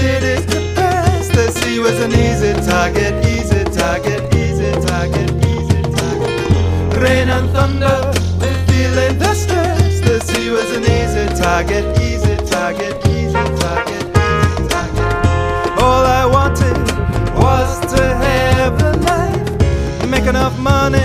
thunder, the city's depressed. The sea was an easy target, easy target, easy target, easy target. Rain and thunder, they feeling the stress. The sea was an easy target, easy target, easy target, easy target. All I wanted was to have a life, make enough money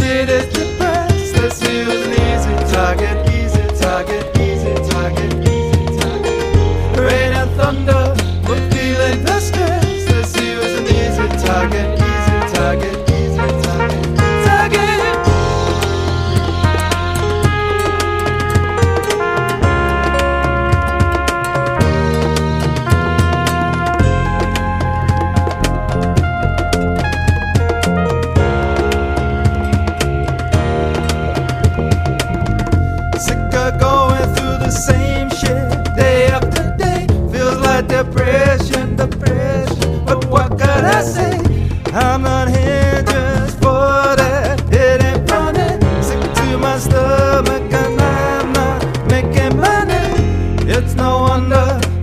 wonder the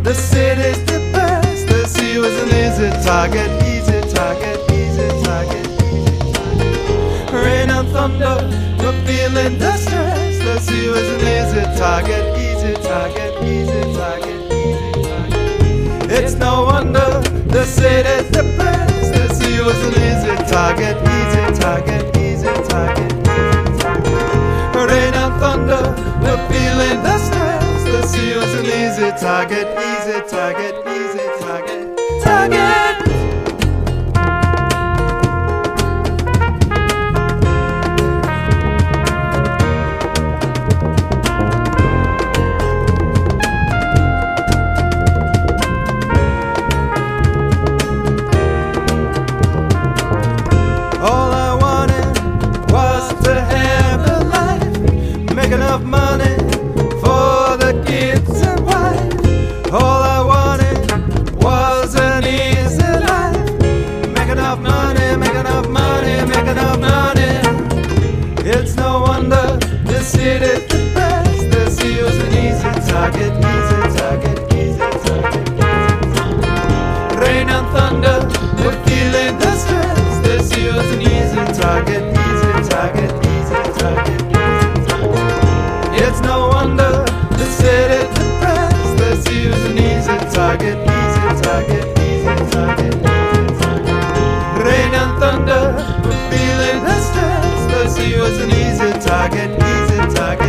the city's. The best. The sea was an easy target, easy target, easy target, easy target. Rain and thunder, we're feeling the stress. The sea was an easy target, easy target, easy target, easy target. It's no wonder the city's. The best. The sea was an easy target, easy target, easy target, easy target. Rain and thunder, we're feeling the stress. serious and easy target, easy target, easy target. was an easy target, easy target.